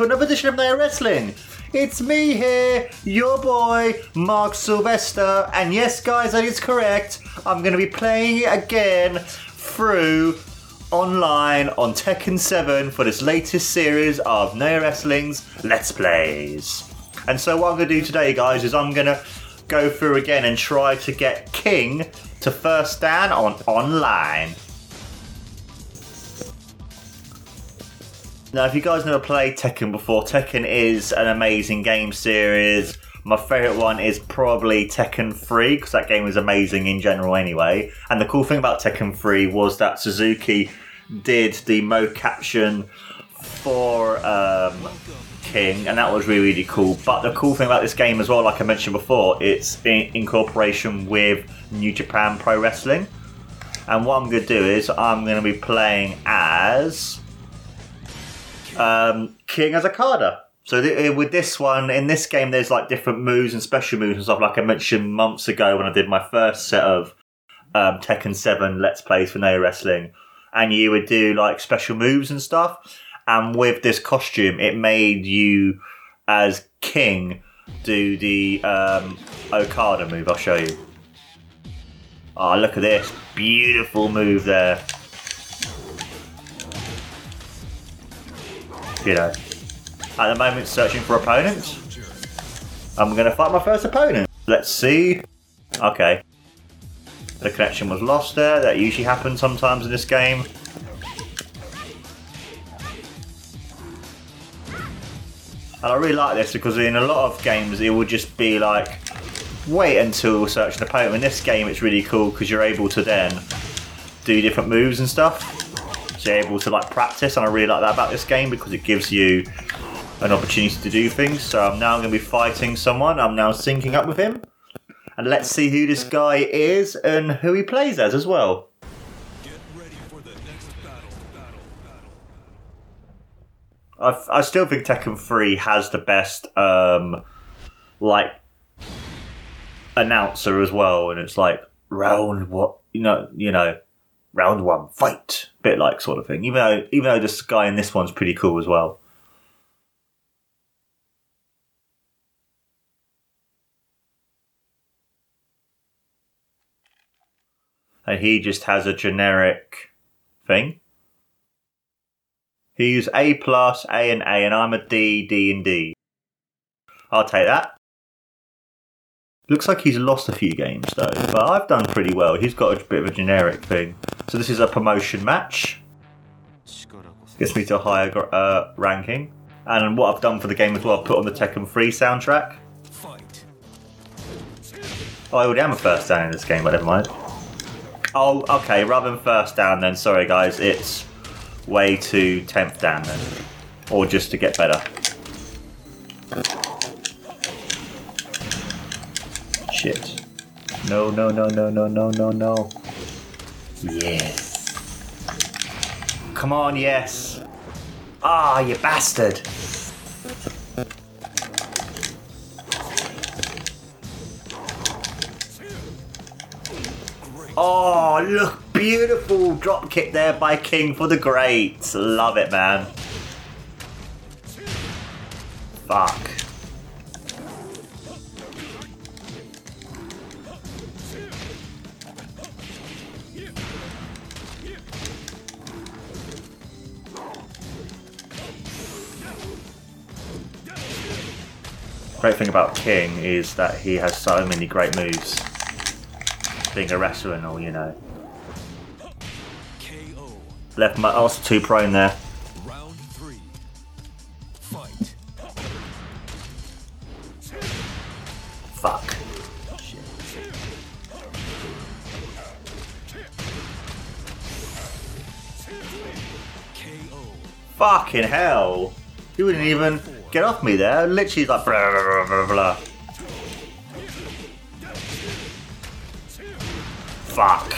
to another edition of Nair Wrestling. It's me here, your boy, Mark Sylvester, and yes, guys, that is correct. I'm going to be playing it again through online on Tekken 7 for this latest series of Nair Wrestling's Let's Plays. And so, what I'm going to do today, guys, is I'm going to go through again and try to get King to first dan on online. Now, if you guys never played Tekken before, Tekken is an amazing game series. My favourite one is probably Tekken 3 because that game was amazing in general anyway. And the cool thing about Tekken 3 was that Suzuki did the motion capture for um, King, and that was really, really cool. But the cool thing about this game as well, like I mentioned before, it's in, in cooperation with New Japan Pro Wrestling. And what I'm going to do is I'm going to be playing as um, King as Okada. So th- with this one, in this game, there's like different moves and special moves and stuff. Like I mentioned months ago when I did my first set of um, Tekken Seven Let's Plays for Nair Wrestling, and you would do like special moves and stuff. And with this costume, it made you as King do the um, Okada move. I'll show you. Oh, look at this beautiful move there. You know, at the moment searching for opponents. I'm going to fight my first opponent. Let's see. Okay. The connection was lost there. That usually happens sometimes in this game. And I really like this because in a lot of games it will just be like, wait until search an opponent. In this game it's really cool because you're able to then do different moves and stuff you're able to like practice, and I really like that about this game because it gives you an opportunity to do things. So I'm now going to be fighting someone. I'm now syncing up with him, and let's see who this guy is and who he plays as as well. I, I still think Tekken 3 has the best um, like announcer as well, and it's like round what you know you know round one, fight, bit like sort of thing. Even though, even though this guy in this one's pretty cool as well. And he just has a generic thing. He's A plus, A and A, and I'm a D, D and D. I'll take that. Looks like he's lost a few games though, but I've done pretty well. He's got a bit of a generic thing. So this is a promotion match. Gets me to a higher uh, ranking. And what I've done for the game as well, I've put on the Tekken 3 soundtrack. Oh, I already am a first dan in this game, but never mind. Oh, okay, rather than first dan then, sorry guys, it's way to 10th dan then. Or just to get better. Shit. No, no, no, no, no, no, no, no. Yes. Come on, yes. Ah, you bastard. Oh, look, beautiful drop kick there by King for the great. Love it, man. Fuck. Great thing about King is that he has so many great moves. Being a wrestler and all, you know. Left my also too prone there. Round three. Fight. Fuck. Fucking hell. He wouldn't even Get off me there. Literally like blah, blah, blah, blah, Fuck.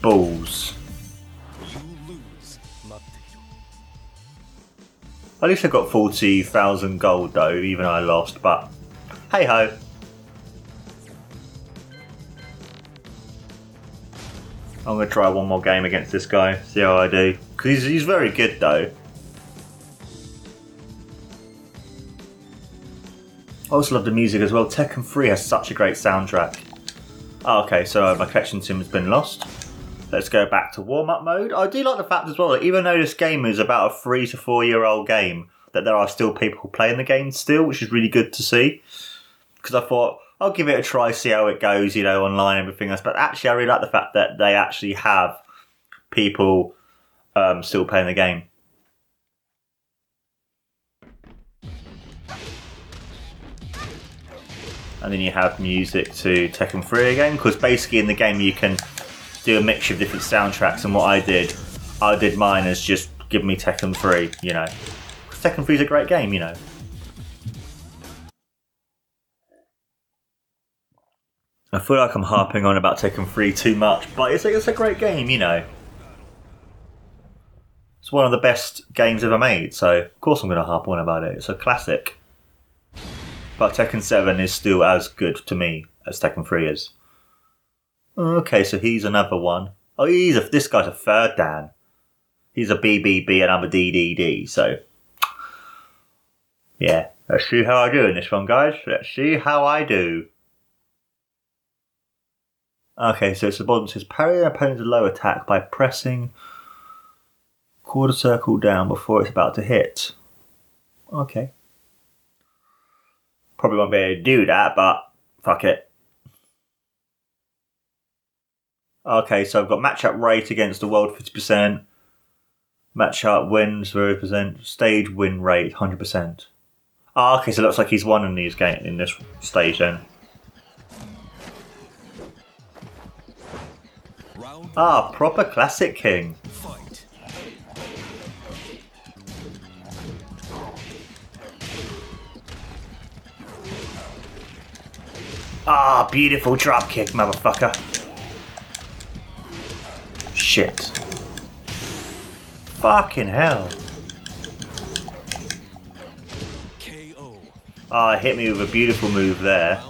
Balls. At least I got 40,000 gold though, even though I lost, but hey ho. I'm to try one more game against this guy, see how I do. Because he's, he's very good though. I also love the music as well. Tekken 3 has such a great soundtrack. Oh, okay, so my connection to him has been lost. Let's go back to warm up mode. I do like the fact as well that even though this game is about a three to four year old game, that there are still people playing the game still, which is really good to see. Because I thought, I'll give it a try, see how it goes, you know, online everything else. But actually, I really like the fact that they actually have people um, still playing the game. And then you have music to Tekken 3 again, because basically in the game you can do a mixture of different soundtracks. And what I did, I did mine as just give me Tekken 3, you know. Tekken 3 is a great game, you know. I feel like I'm harping on about Tekken 3 too much, but it's a, it's a great game, you know. It's one of the best games ever made, so of course I'm going to harp on about it. It's a classic. But Tekken 7 is still as good to me as Tekken 3 is. Okay, so he's another one. Oh, he's a, this guy's a third Dan. He's a BBB and I'm a DDD, so. Yeah, let's see how I do in this one, guys. Let's see how I do. Okay, so it's the bottom says parry an opponent's low attack by pressing quarter circle down before it's about to hit. Okay. Probably won't be able to do that, but fuck it. Okay, so I've got matchup rate against the world 50%, matchup wins 0%, stage win rate 100%. Ah, okay, so it looks like he's won in these game in this stage then. Ah, proper classic king. Ah, beautiful drop kick, motherfucker. Shit. Fucking hell. KO. Ah, hit me with a beautiful move there.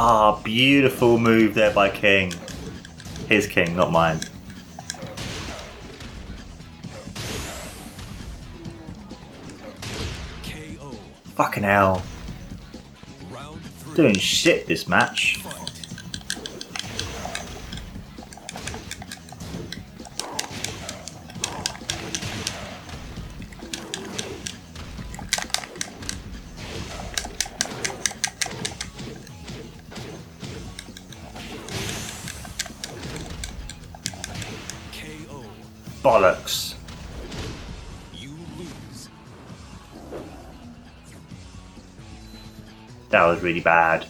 Ah, beautiful move there by King. His King, not mine. Fucking hell. Doing shit this match. Bollocks. That was really bad.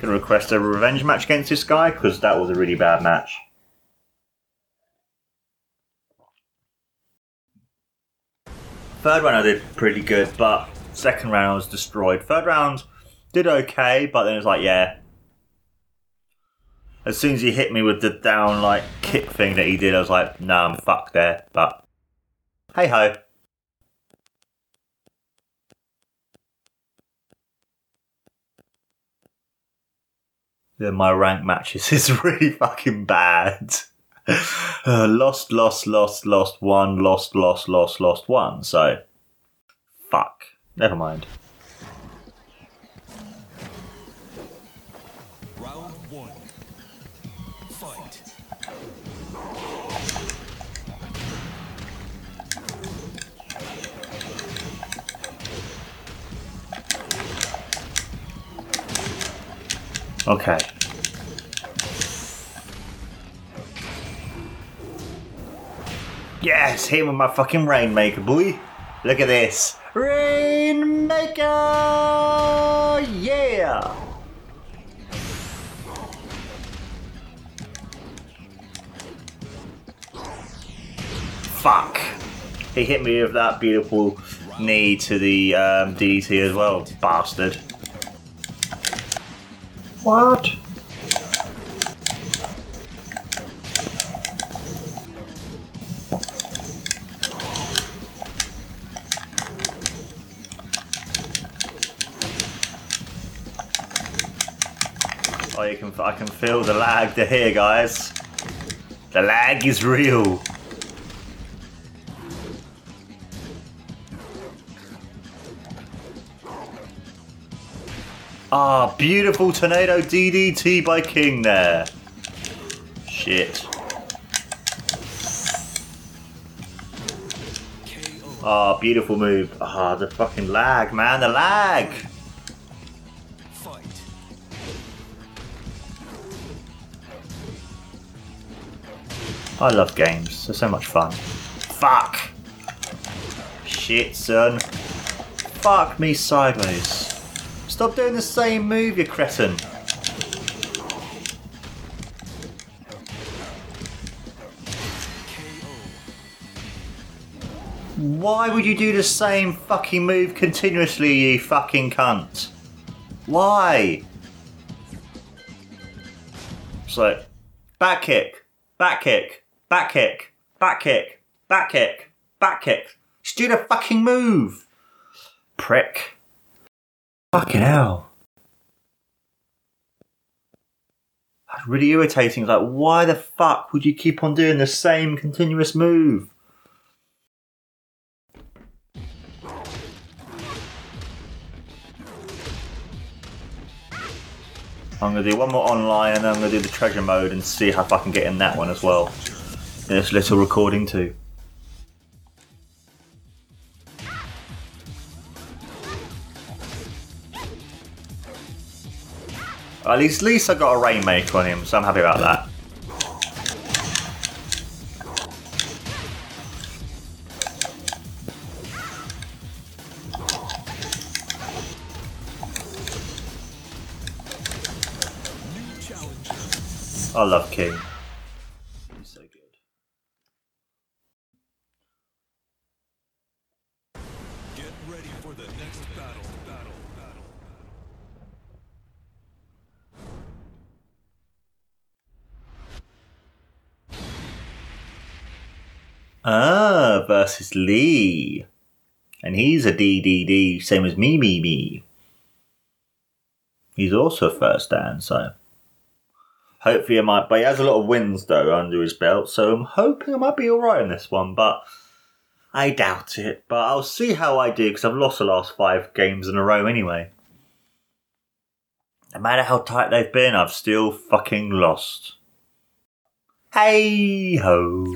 Gonna request a revenge match against this guy because that was a really bad match. Third round I did pretty good, but second round I was destroyed. Third round did okay, but then it was like, yeah. As soon as he hit me with the down like kick thing that he did, I was like, nah, I'm fucked there. But hey ho. Yeah, my rank matches is really fucking bad. Uh, lost, lost, lost, lost one, lost, lost, lost, lost one. So, fuck. Never mind. Okay. Yes, hit with my fucking Rainmaker, boy. Look at this. Rainmaker! Yeah! Fuck. He hit me with that beautiful knee to the um, DDT as well, bastard. What? Oh, you can. I can feel the lag to here, guys. The lag is real. Ah, beautiful tornado DDT by King there. Shit. Ah, beautiful move. Ah, the fucking lag, man, the lag. I love games. They're so much fun. Fuck. Shit, son. Fuck me sideways. Stop doing the same move, you cretin. Why would you do the same fucking move continuously, you fucking cunt? Why? So, back kick, back kick, back kick, back kick, back kick, back kick. Just do the fucking move. Prick. Fucking hell. That's really irritating. Like, why the fuck would you keep on doing the same continuous move? I'm gonna do one more online and then I'm gonna do the treasure mode and see how I can get in that one as well. This little recording too. At least, at least I got a rainmaker on him, so I'm happy about that. I love King. Versus Lee. And he's a DDD, same as me, me, me. He's also a first dan, so. Hopefully, I might. But he has a lot of wins, though, under his belt, so I'm hoping I might be alright in this one, but. I doubt it, but I'll see how I do because I've lost the last five games in a row anyway. No matter how tight they've been, I've still fucking lost. Hey ho.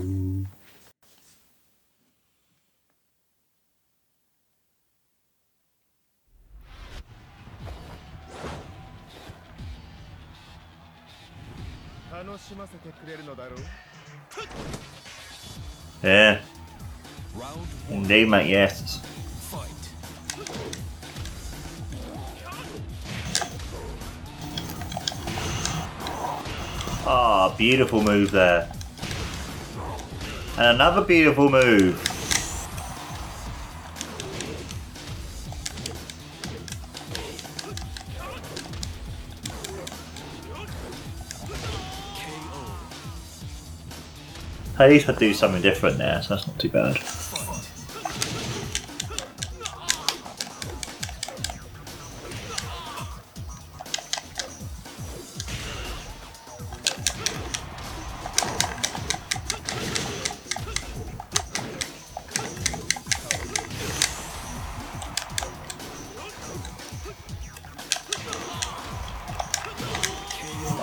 Yeah, indeed, mate, yes. Ah, beautiful move there. And another beautiful move. At least I do something different there, so that's not too bad.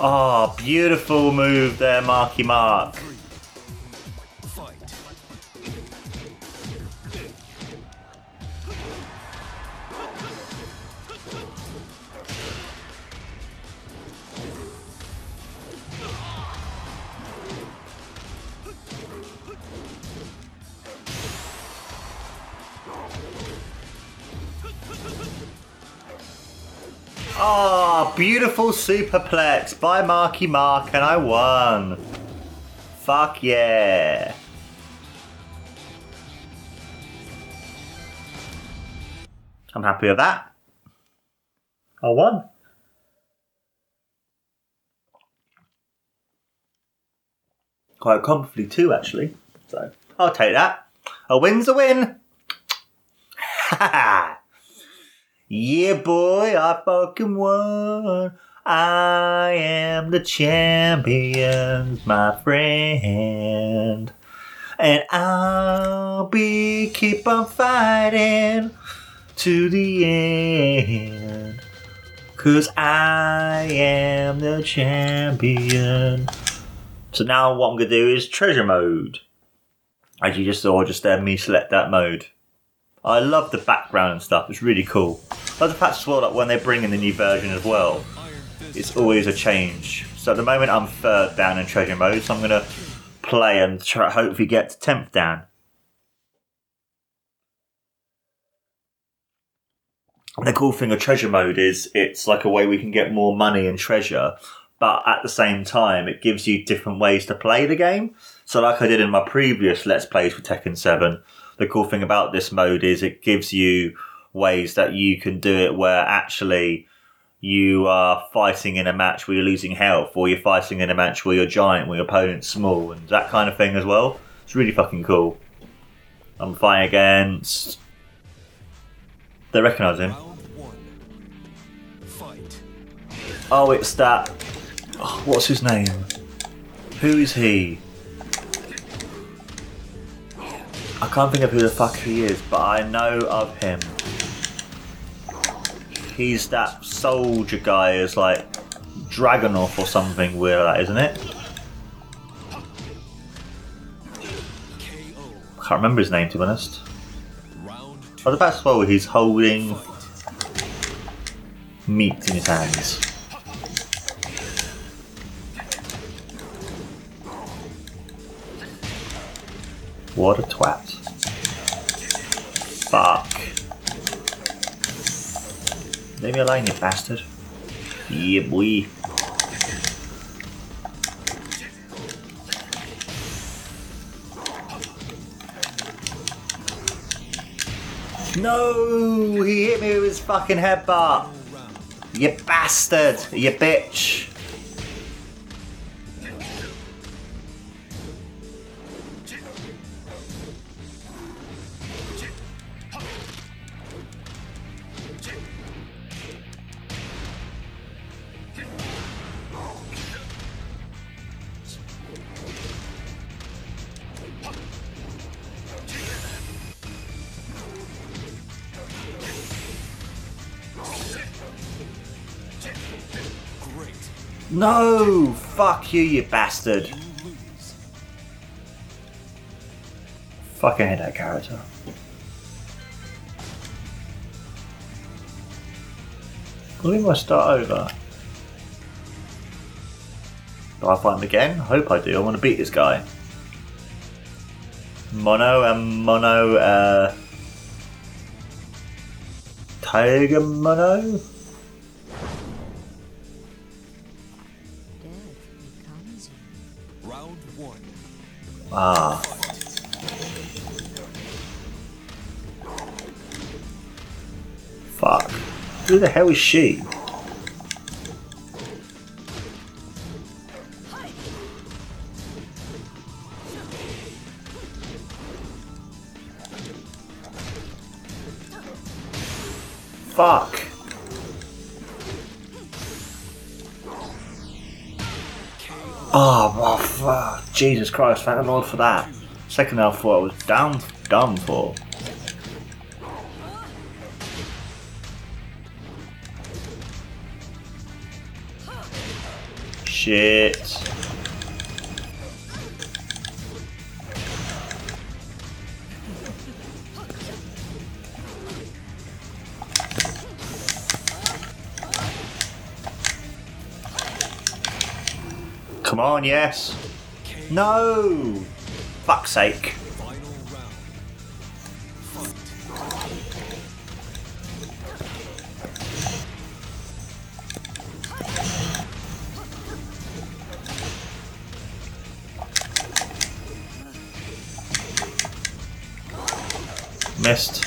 Ah, beautiful move there, Marky Mark. Superplex by Marky Mark, and I won. Fuck yeah. I'm happy with that. I won. Quite comfortably too, actually. So I'll take that. A win's a win. yeah, boy, I fucking won. I am the champion, my friend. And I'll be keep on fighting to the end. Cause I am the champion. So now what I'm gonna do is treasure mode. As you just saw, just there me select that mode. I love the background and stuff, it's really cool. I love the fact as well that when they bring in the new version as well. It's always a change. So at the moment I'm third dan in treasure mode, so I'm gonna play and try hopefully get to tenth dan. And the cool thing of treasure mode is it's like a way we can get more money and treasure, but at the same time it gives you different ways to play the game. So like I did in my previous Let's Plays for Tekken 7, the cool thing about this mode is it gives you ways that you can do it where actually you are fighting in a match where you're losing health, or you're fighting in a match where you're giant, where your opponent's small, and that kind of thing as well. It's really fucking cool. I'm fighting against. They recognise him. Round one. Fight. Oh, it's that. oh, what's his name? Who is he? I can't think of who the fuck he is, but I know of him. He's that soldier guy, is like Dragunov or something weird, like that isn't it? I can't remember his name to be honest. Oh, the best well, he's holding meat in his hands. What a twat. Fuck. Leave me alone, you bastard. Yeah, boy. No, he hit me with his fucking headbutt. You bastard. You bitch. No, fuck you, you bastard. Fucking hate that character. Think I start over. Do I fight him again? I hope I do. I want to beat this guy. Mono and Mono, uh. Tiger Mono? Ah. Fuck. Who the hell is she? Jesus Christ, thank the Lord for that. Second half, thought I was down, done for. Shit. Come on, yes. No! Fuck's sake. Missed.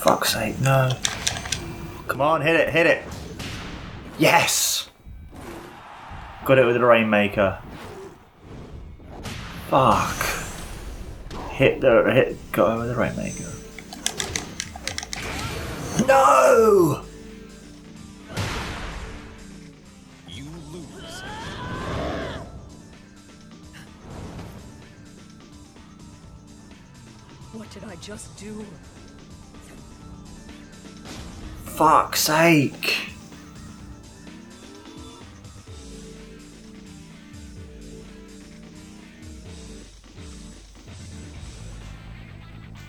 Fuck's sake, no. Come on, hit it, hit it. Yes! Got it with the Rainmaker. Fuck. Hit the hit got it with the Rainmaker. No! You lose. What did I just do? Fuck's sake.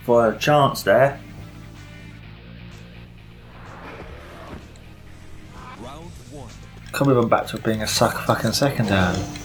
For a chance there. Can't believe I'm back to being a sucker fucking second dan.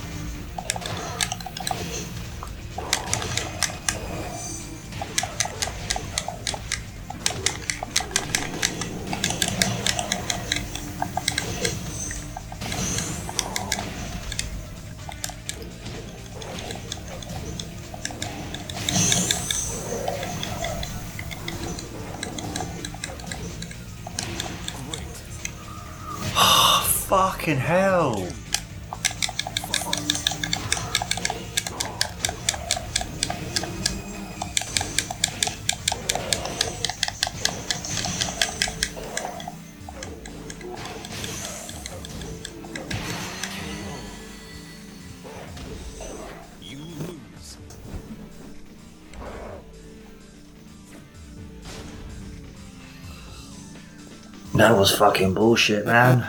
That was fucking bullshit, man.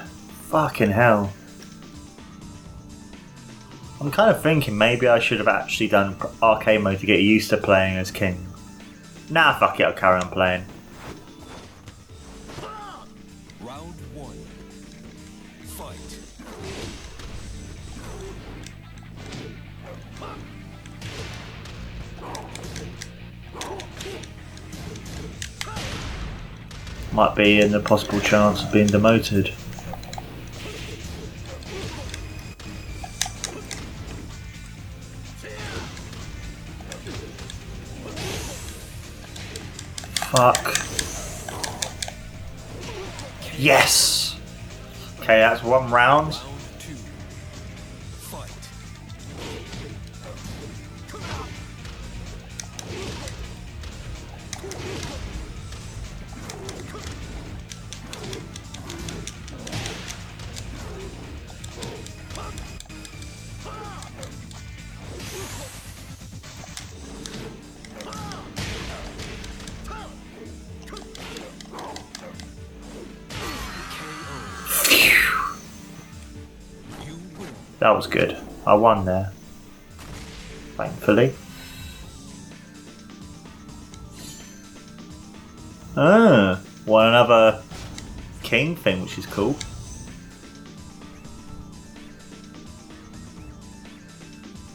fucking hell. I'm kind of thinking maybe I should have actually done arcade mode to get used to playing as King. Nah, fuck it, I'll carry on playing. Might be in the possible chance of being demoted. Fuck. Yes! Okay, that's one round. That was good. I won there. Thankfully. Ah, won another king thing, which is cool.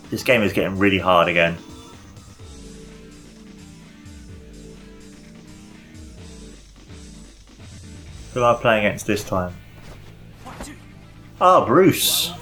This game is getting really hard again. Who am I playing against this time? Ah, Bruce.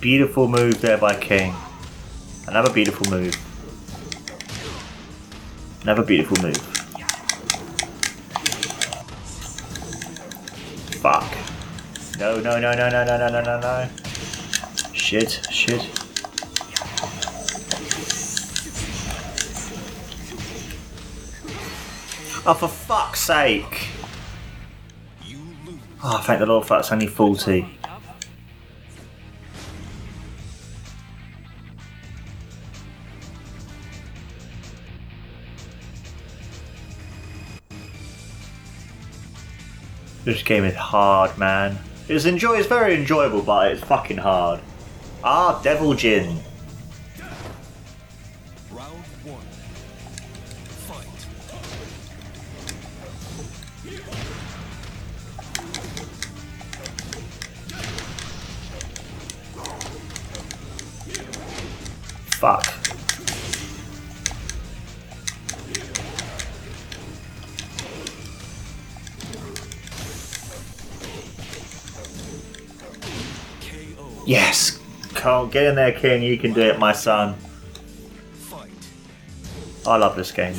Beautiful move there by King. Another beautiful move. Another beautiful move. Fuck. No, no, no, no, no, no, no, no, no. Shit, shit. Oh, for fuck's sake. Oh, thank the Lord for that's only 40. This game is hard, man. It's enjoy. It's very enjoyable, but it's fucking hard. Ah, Devil Jin. Get in there, King. You can do it, my son. I love this game.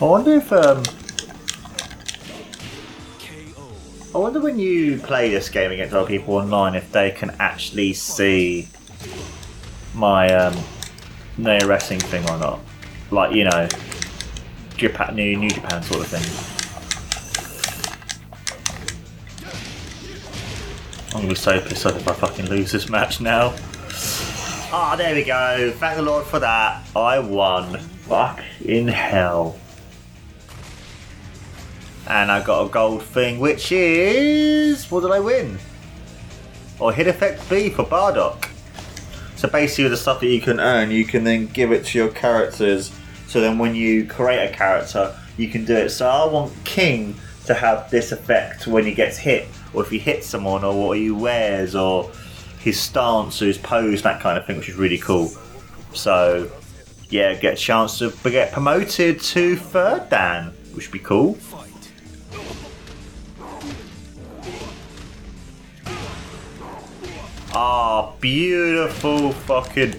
I wonder if um, you play this game against other people online if they can actually see my um, no wrestling thing or not. Like you know, Japan, New New Japan sort of thing. I'm gonna be so pissed off if I fucking lose this match now. Ah, there we go. Thank the Lord for that. I won. Fuck in hell. And I got a gold thing, which is. What did I win? Or hit effect B for Bardock. So basically, with the stuff that you can earn, you can then give it to your characters. So then, when you create a character, you can do it. So I want King to have this effect when he gets hit, or if he hits someone, or what he wears, or his stance, or his pose, that kind of thing, which is really cool. So yeah, get a chance to get promoted to third Dan, which would be cool. Ah, beautiful fucking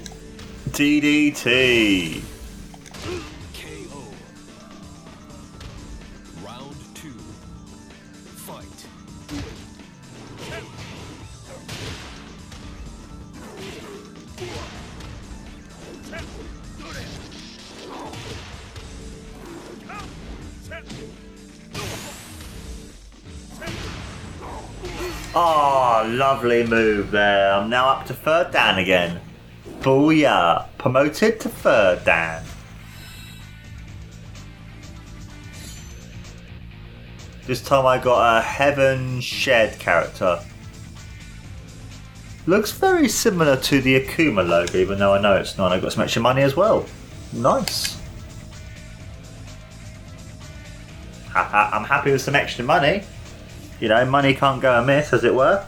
DDT. KO. Round two. Fight. Ah, lovely move there. I'm now up to third Dan again. Booyah. Promoted to third Dan. This time I got a Heaven Shed character. Looks very similar to the Akuma logo, even though I know it's not. I got some extra money as well. Nice. I'm happy with some extra money. You know, money can't go amiss, as it were.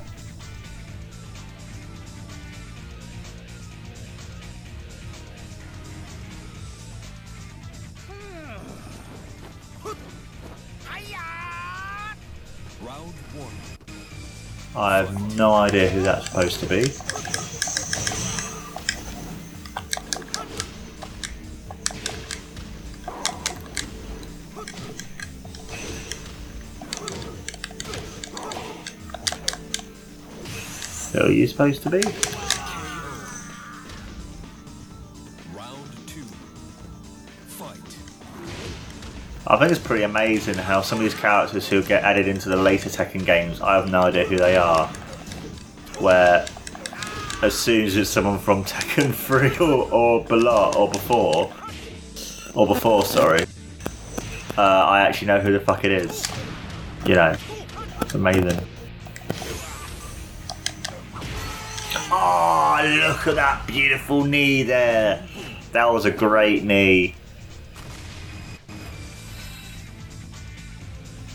I have no idea who that's supposed to be. Who are you supposed to be? I think it's pretty amazing how some of these characters who get added into the later Tekken games, I have no idea who they are. Where as soon as it's someone from Tekken 3 or, or below or before, or before, sorry, uh, I actually know who the fuck it is. You know, it's amazing. Oh, look at that beautiful knee there. That was a great knee.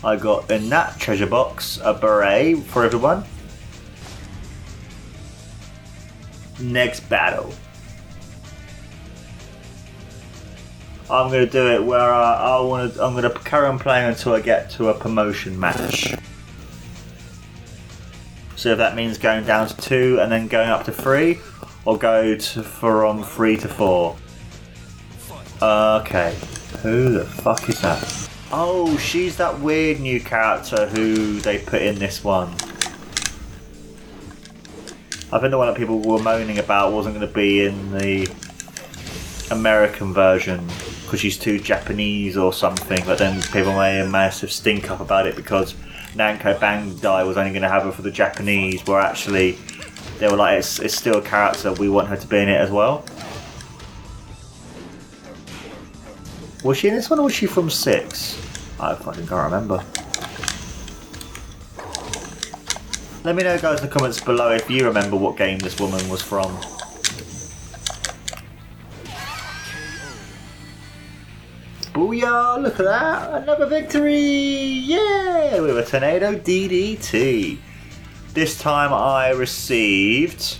I got in that treasure box a beret for everyone. Next battle. I'm gonna do it where I, I want to. I'm gonna carry on playing until I get to a promotion match. So if that means going down to two and then going up to three, or go to from three to four. Okay. Who the fuck is that? Oh, she's that weird new character who they put in this one. I think the one that people were moaning about wasn't going to be in the American version because she's too Japanese or something. But then people made a massive stink up about it because Namco Bandai was only going to have her for the Japanese, where actually they were like, it's, it's still a character, we want her to be in it as well. Was she in this one or was she from 6? I fucking can't remember. Let me know, guys, in the comments below if you remember what game this woman was from. Booyah! Look at that! Another victory! Yeah! With a Tornado DDT. This time I received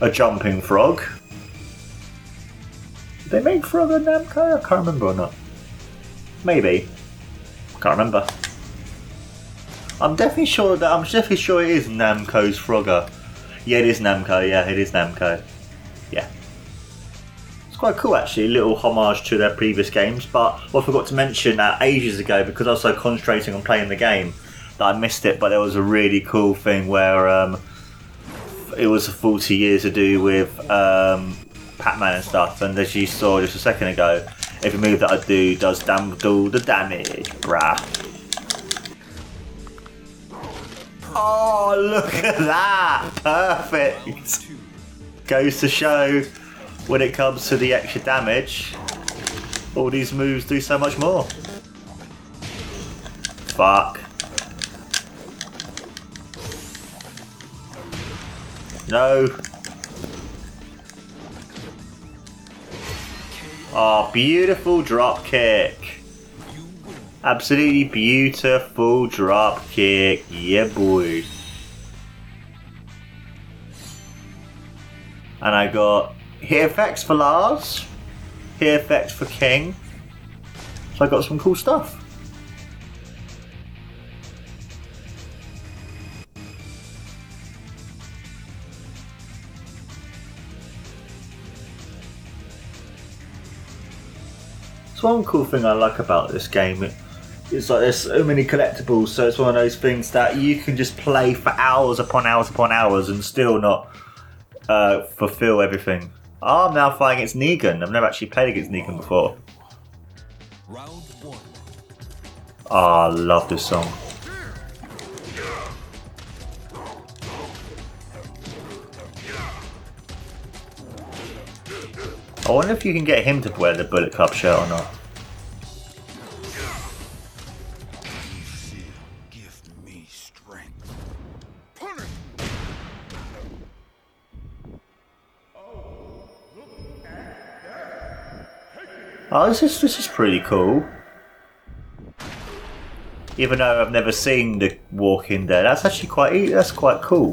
a Jumping Frog. Did they make Frog in Namco? I can't remember or not. Maybe. Can't remember. I'm definitely sure that I'm definitely sure it is Namco's Frogger. Yeah, it is Namco. Yeah, it is Namco. Yeah, it's quite cool actually. Little homage to their previous games. But I forgot to mention that ages ago because I was so concentrating on playing the game that I missed it. But there was a really cool thing where um, it was 40 years to do with um, Pac-Man and stuff. And as you saw just a second ago, every move that I do does dam- do the damage, bruh. Oh, look at that! Perfect! Goes to show when it comes to the extra damage, all these moves do so much more. Fuck. No. Oh, beautiful drop kick. Absolutely beautiful drop kick. Yeah, boy. And I got hit effects for Lars, hit effects for King. So I got some cool stuff. So one cool thing I like about this game is like there's so many collectibles, so it's one of those things that you can just play for hours upon hours upon hours and still not uh, fulfill everything. Oh, I'm now fighting against Negan. I've never actually played against Negan before. Round one. Oh, I love this song. I wonder if you can get him to wear the Bullet Club shirt or not. Oh, this is this is pretty cool. Even though I've never seen the Walking Dead, that's actually quite that's quite cool.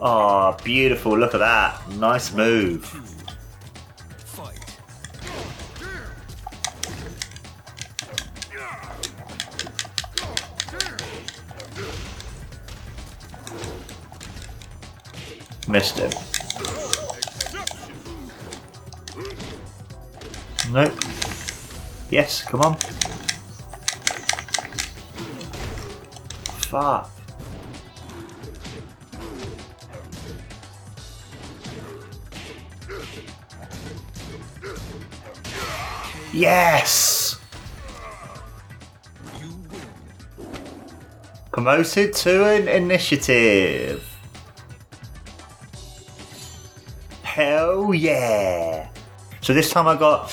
Oh, beautiful! Look at that, nice move. Missed him. Nope. Yes, come on. Fuck. Yes! Promoted to an Initiate. Hell yeah! So this time I got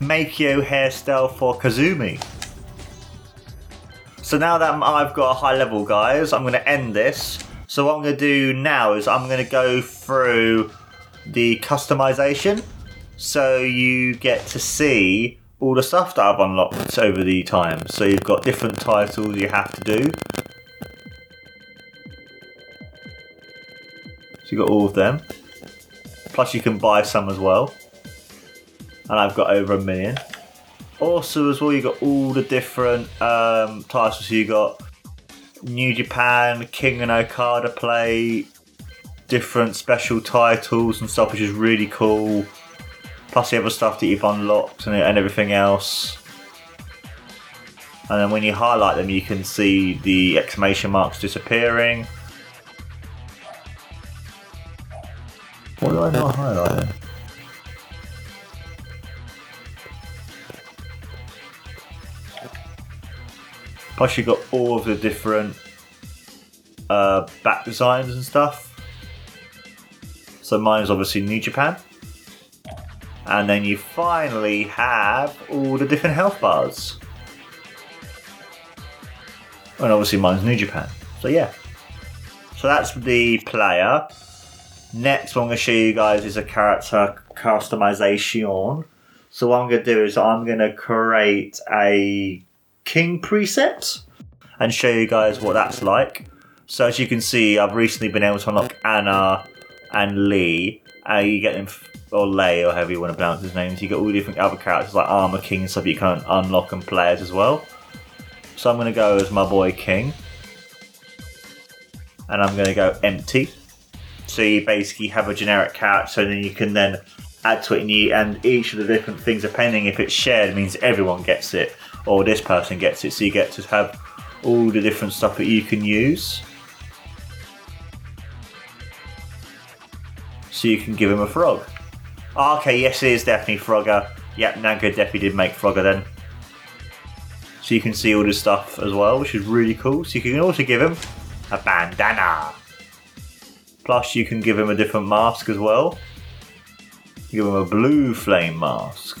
Makio hairstyle for Kazumi. So now that I've got a high level, guys, I'm going to end this. So what I'm going to do now is I'm going to go through the customization, so you get to see all the stuff that I've unlocked over the time. So you've got different titles you have to do. So you've got all of them. Plus you can buy some as well. And I've got over a million. Also as well you got all the different um, titles. So you got New Japan, King and Okada play, different special titles and stuff, which is really cool. Plus the other stuff that you've unlocked and, and everything else. And then when you highlight them, you can see the exclamation marks disappearing. What do I not highlight? Plus, you got all of the different uh, back designs and stuff. So mine is obviously New Japan. And then you finally have all the different health bars. And obviously mine's New Japan. So yeah. So that's the player. Next one I'm going to show you guys is a character customization. So what I'm to do is I'm going to create a king preset and show you guys what that's like. So as you can see, I've recently been able to unlock Anna and Lee. Uh, you get them, or Lay, or however you want to pronounce his names. You get all different other characters like Armor King and stuff you can unlock and play as as well. So I'm going to go as my boy King. And I'm going to go empty. So you basically have a generic character, so then you can then add to it, and, you, and each of the different things, depending if it's shared, means everyone gets it, or this person gets it. So you get to have all the different stuff that you can use. So you can give him a frog. Ah, okay, yes, it is definitely Frogger. Yep, Naga definitely did make Frogger then. So you can see all this stuff as well, which is really cool. So you can also give him a bandana. Plus, you can give him a different mask as well. Give him a blue flame mask.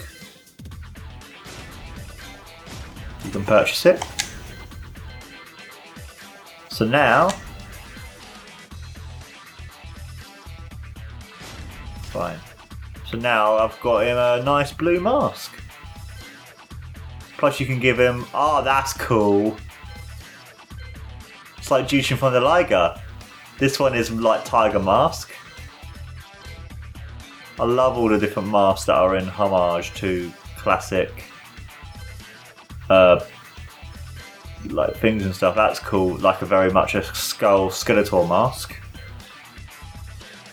You can purchase it. So now, fine. So now I've got him a nice blue mask. Plus, you can give him. Oh, that's cool. It's like Jushin Thunder Liger. This one is like Tiger Mask. I love all the different masks that are in homage to classic, uh, like things and stuff. That's cool. Like a very much a skull Skeletor mask.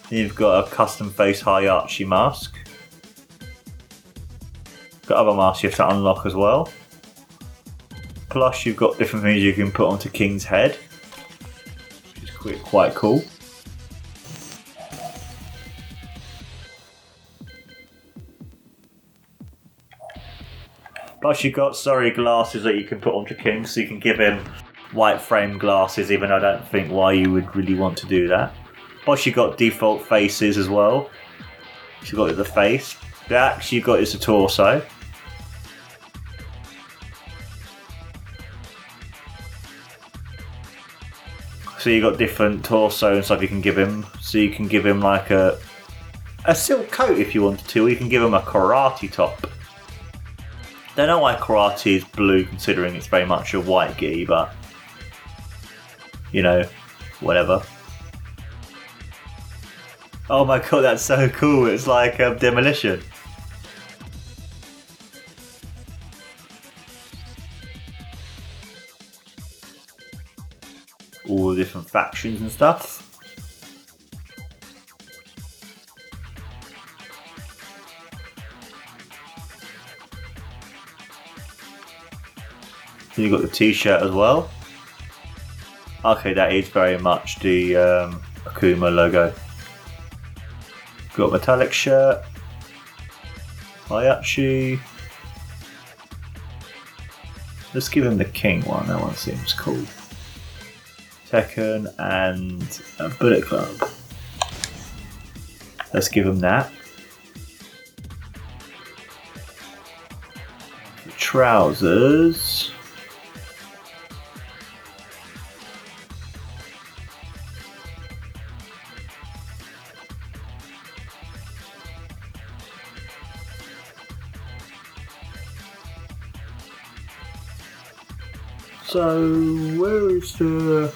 You've got a custom face Heihachi mask. Got other masks you have to unlock as well. Plus, you've got different things you can put onto King's head, which is quite, quite cool. Plus, you've got sorry glasses that you can put onto King, so you can give him white frame glasses, even I don't think why you would really want to do that. Plus, you've got default faces as well. You've got the face. The axe you've got is the torso. So you got different torso and stuff you can give him. So you can give him like a a silk coat if you wanted to, or you can give him a karate top. Don't know why karate is blue, considering it's very much a white gi, but you know, whatever. Oh my god, that's so cool! It's like um, demolition. All the different factions and stuff. Then you got the T-shirt as well. Okay, that is very much the um, Akuma logo. Got metallic shirt. Heihachi. Let's give him the king one. That one seems cool. Tekken and a Bullet Club. Let's give him that. Trousers. So where is the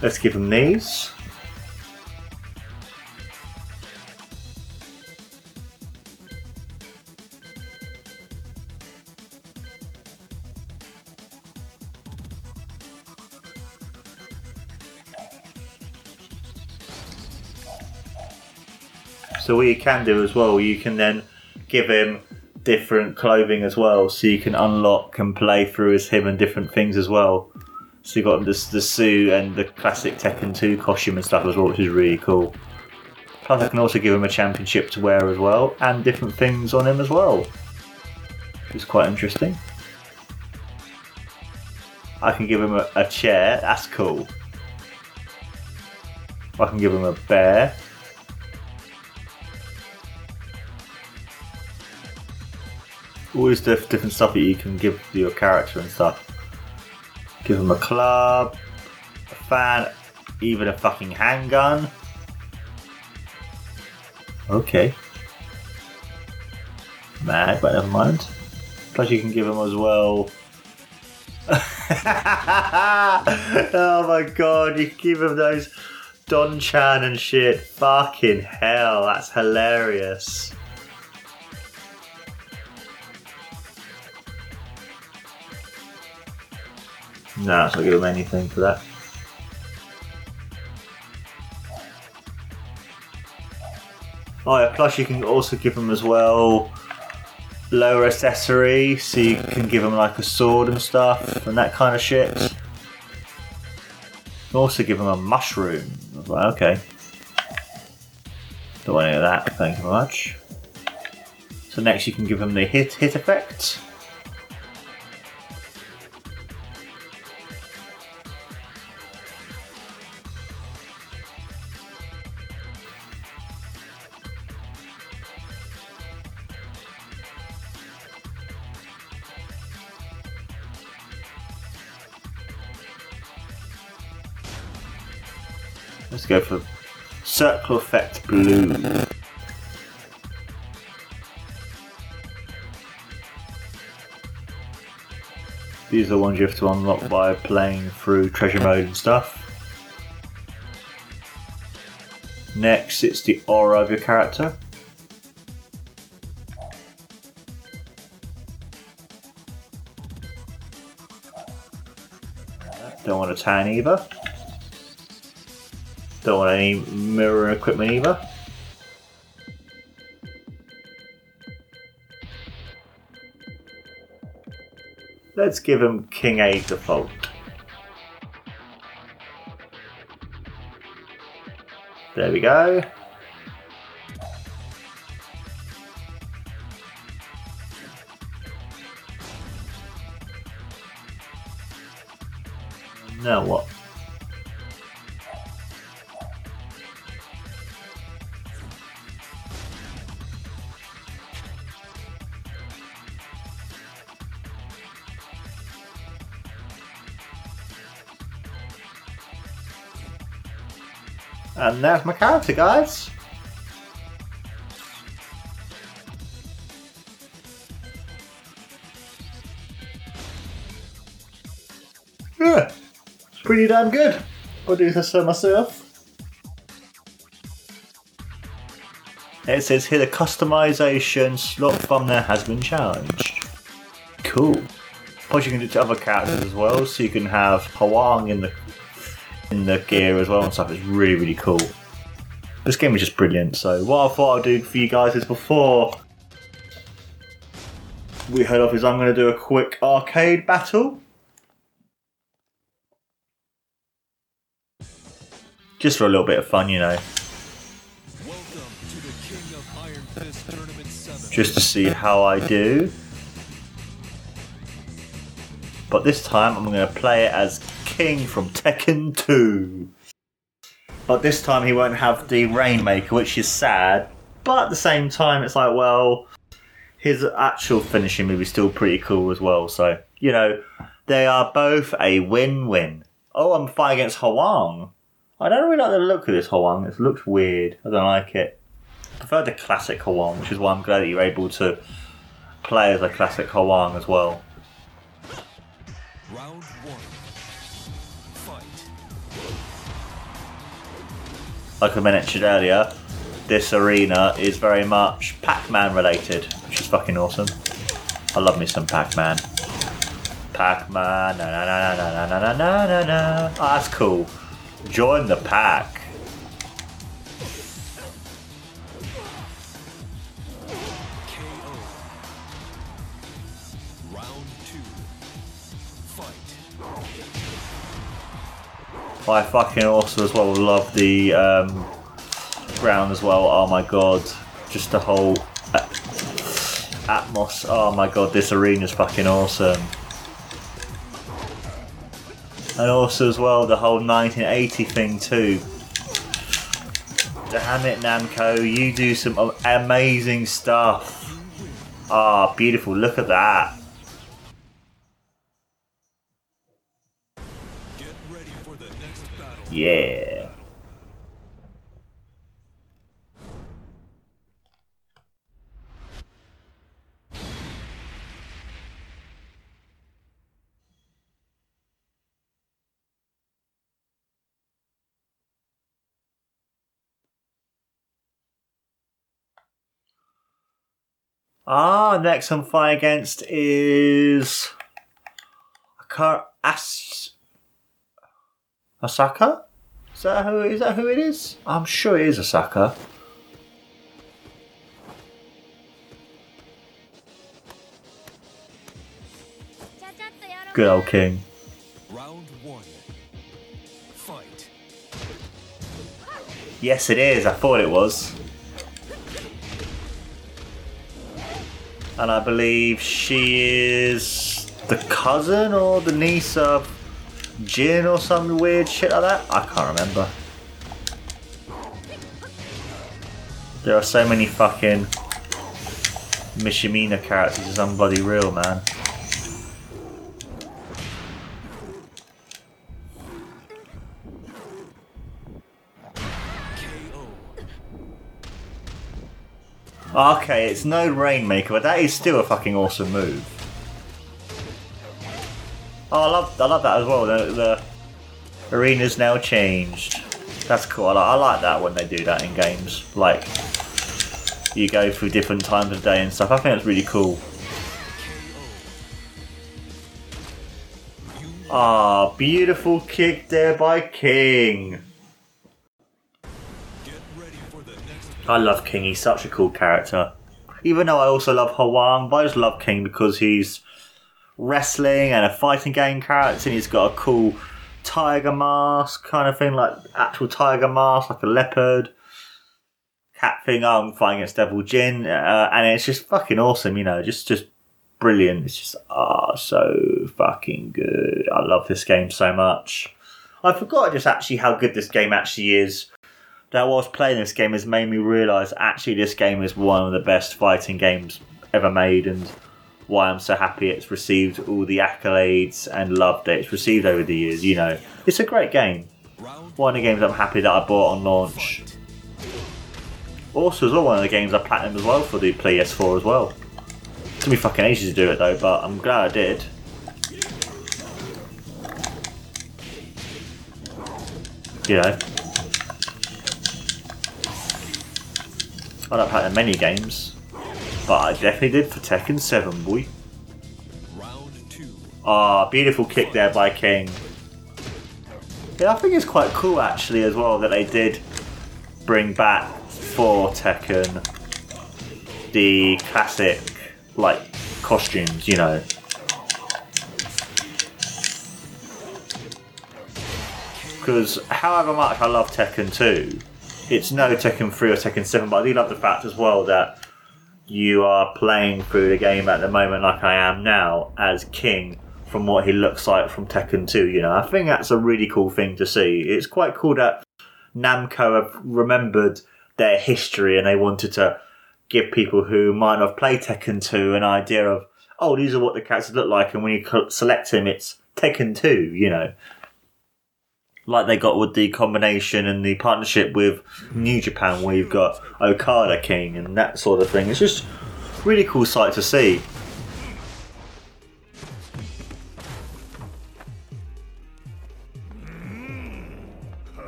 Let's give them these. So what you can do as well, you can then give him different clothing as well, so you can unlock and play through as him and different things as well. So you got the the suit and the classic Tekken 2 costume and stuff as well, which is really cool. Plus, I can also give him a championship to wear as well, and different things on him as well, is quite interesting. I can give him a, a chair. That's cool. I can give him a bear. This diff- different stuff that you can give your character and stuff. Give him a club, a fan, even a fucking handgun. Okay. Mad, but never mind. Plus, you can give him as well. oh my god, you give him those Don Chan and shit. Fucking hell, that's hilarious. No, it's not give him anything for that. Oh yeah, plus you can also give him as well lower accessory, so you can give him like a sword and stuff and that kind of shit. Also give him a mushroom. I was like, okay. Don't want any of that, thank you very much. So next you can give him the hit hit effect. For circle effect blue. These are the ones you have to unlock by playing through treasure mode and stuff. Next, it's the aura of your character. Don't want to tan either. Don't want any mirror equipment either. Let's give him King A default. There we go. And there's my character, guys. Yeah, it's pretty damn good. I'll do this for myself. It says here the customization slot thumbnail has been challenged. Cool. Plus you can do it to other characters as well, so you can have Hwoarang in the in the gear as well and stuff. It's really, really cool. This game is just brilliant. So what I thought I'd do for you guys is before we head off is I'm going to do a quick arcade battle. Just for a little bit of fun, you know. Welcome to the King of Iron Fist Tournament 7. Just to see how I do. But this time I'm going to play it as King from Tekken 2. But this time he won't have the Rainmaker, which is sad. But at the same time, it's like, well, his actual finishing move is still pretty cool as well. So, you know, they are both a win win. Oh, I'm fighting against Hwoarang. I don't really like the look of this Hwoarang. It looks weird. I don't like it. I prefer the classic Hwoarang, which is why I'm glad that you're able to play as a classic Hwoarang as well. Round like I mentioned earlier, this arena is very much Pac-Man related, which is fucking awesome. I love me some Pac-Man. Pac-Man, na na na na na na na na na. Oh, that's cool. Join the pack. I fucking also as well love the um, ground as well. Oh my god, just the whole a- atmos. Oh my god, this arena's fucking awesome. And also as well the whole 1980 thing too. Damn it, Namco, you do some amazing stuff. Ah, beautiful. Look at that. Get ready for the next battle. Yeah. Ah, next I'm against is Akar As Asuka? Is that who is that who it is? I'm sure it is Asuka. Good old king. Round one. Fight. Yes, it is. I thought it was. And I believe she is the cousin or the niece of Jin or some weird shit like that. I can't remember. There are so many fucking Mishimina characters. It's unbloody real, man. Okay, it's no Rainmaker, but that is still a fucking awesome move. Oh, I love, I love that as well. The, the arena's now changed. That's cool. I like, I like that when they do that in games. Like, you go through different times of day and stuff. I think it's really cool. Ah, beautiful kick there by King. I love King. He's such a cool character. Even though I also love Hwoarang, but I just love King because he's wrestling and a fighting game character, and he's got a cool tiger mask kind of thing, like actual tiger mask, like a leopard cat thing. Oh, I'm fighting against Devil Jin, uh, and it's just fucking awesome. You know, just just brilliant. It's just ah so fucking good. I love this game so much. I forgot just actually how good this game actually is that whilst playing this game has made me realise actually this game is one of the best fighting games ever made and why I'm so happy it's received all the accolades and love that it's received over the years, you know. It's a great game. One of the games I'm happy that I bought on launch. Also as well one of the games I platinum as well for the PS4 as well. Took me fucking ages to do it though, but I'm glad I did. You know. I don't platinum many games, but I definitely did for Tekken 7, boy. Ah, beautiful kick there by King. Yeah, I think it's quite cool actually as well that they did bring back for Tekken the classic like costumes, you know. Because however much I love Tekken 2, it's no Tekken 3 or Tekken 7, but I do love the fact as well that you are playing through the game at the moment like I am now as King from what he looks like from Tekken 2, you know. I think that's a really cool thing to see. It's quite cool that Namco have remembered their history and they wanted to give people who might not have played Tekken 2 an idea of, oh, these are what the characters look like, and when you select him, it's Tekken 2, you know. Like they got with the combination and the partnership with New Japan, where you've got Okada King and that sort of thing. It's just really cool sight to see.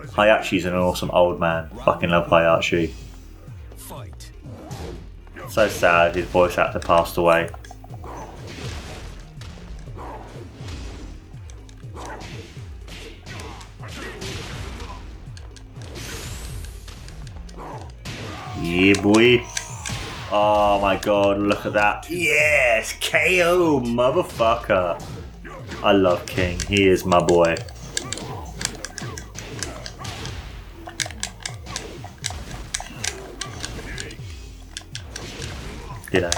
Heihachi's an awesome old man. Fucking love Heihachi. So sad his voice actor passed away. Yeah, boy. Oh my god, look at that. Yes, KO, motherfucker. I love King. He is my boy. G'day.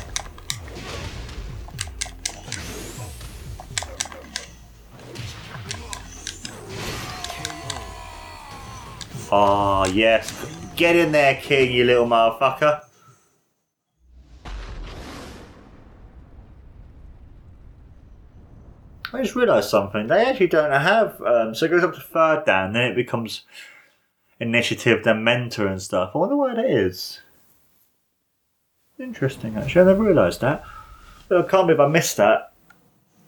Oh, yes. Get in there, King, you little motherfucker. I just realised something. They actually don't have. Um, so it goes up to third dan, then it becomes Initiate, then mentor and stuff. I wonder why that is. Interesting, actually. I never realised that. But I can't believe I missed that.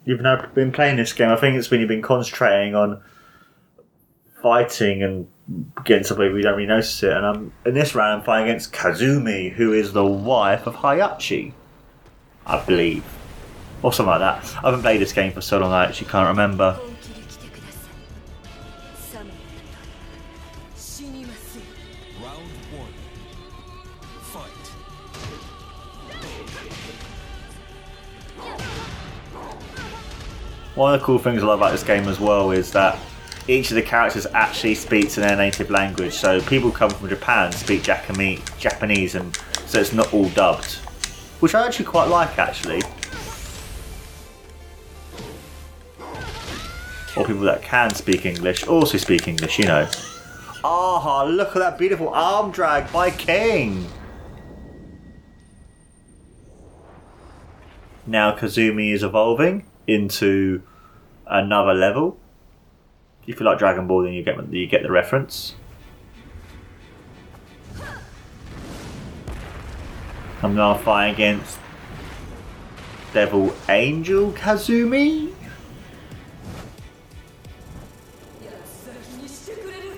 You've now been playing this game. I think it's when you've been concentrating on fighting and Against somebody we don't really notice it. And I'm in this round, I'm fighting against Kazumi, who is the wife of Heihachi, I believe, or something like that. I haven't played this game for so long, I actually can't remember. One of the cool things I love about this game as well is that each of the characters actually speaks in their native language. So people come from Japan speak Japanese, and so it's not all dubbed, which I actually quite like actually. Or people that can speak English also speak English, you know. Ah, look at that beautiful arm drag by King. Now Kazumi is evolving into another level. If you like Dragon Ball, then you get you get the reference. I'm now fighting against Devil Angel Kazumi.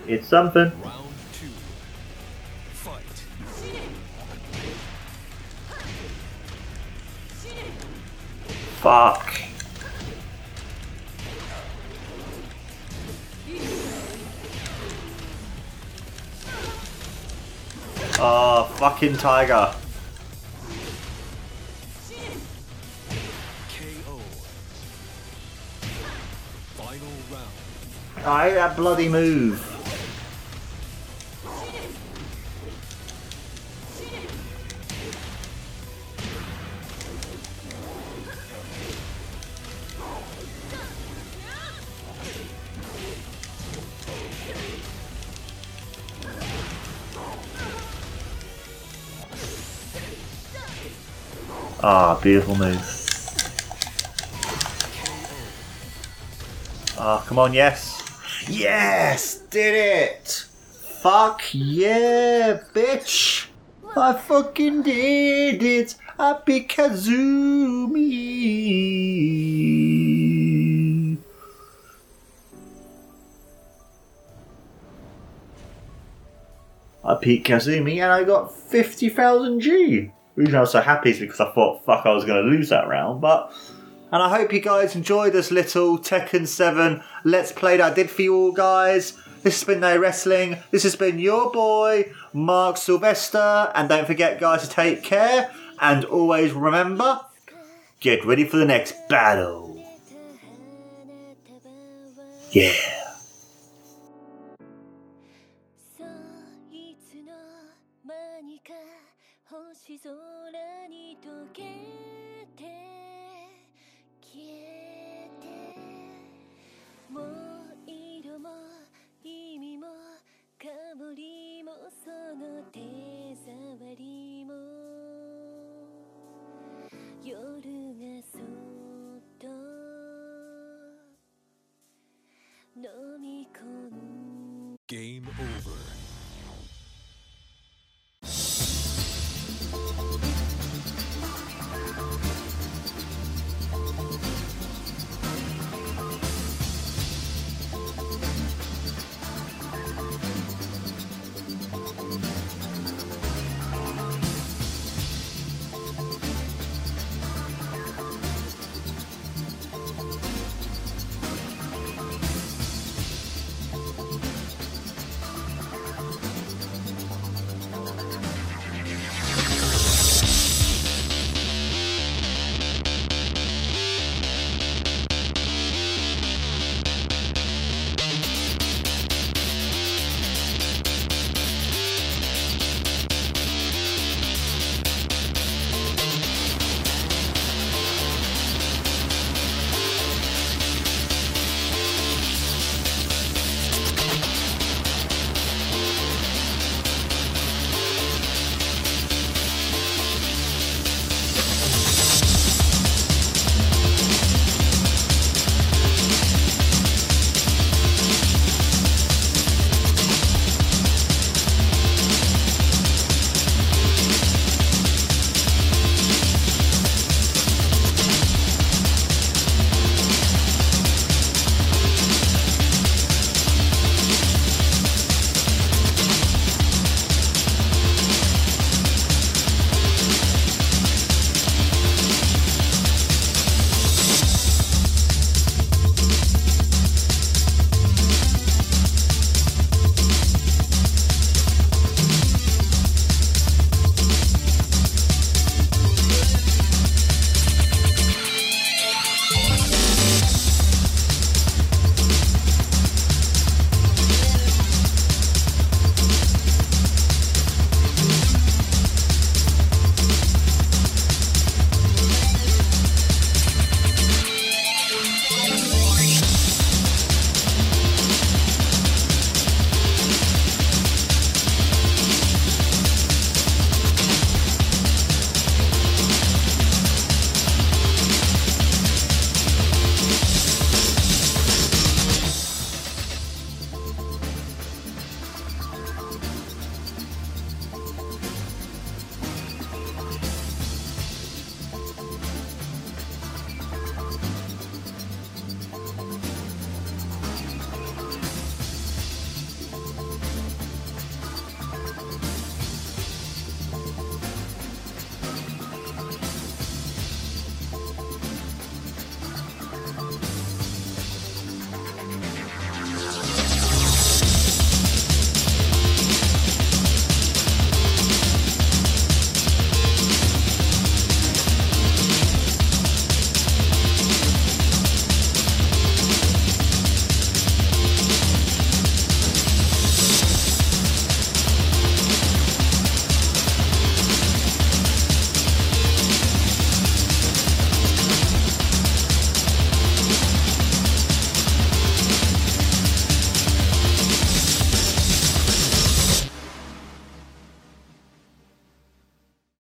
It's something. Fuck. Oh, fucking tiger. KO. Final round. I that bloody move. Ah, beautiful move. Ah, come on, yes. Yes! Did it! Fuck yeah, bitch! I fucking did it! I beat Kazumi! I beat Kazumi and I got 50,000 G! Reason I was so happy is because I thought, fuck, I was going to lose that round, but and I hope you guys enjoyed this little Tekken 7 Let's Play that I did for you all, guys. This has been No Wrestling. This has been your boy, Mark Sylvester. And don't forget, guys, to take care. And always remember, get ready for the next battle. Yeah. Game over.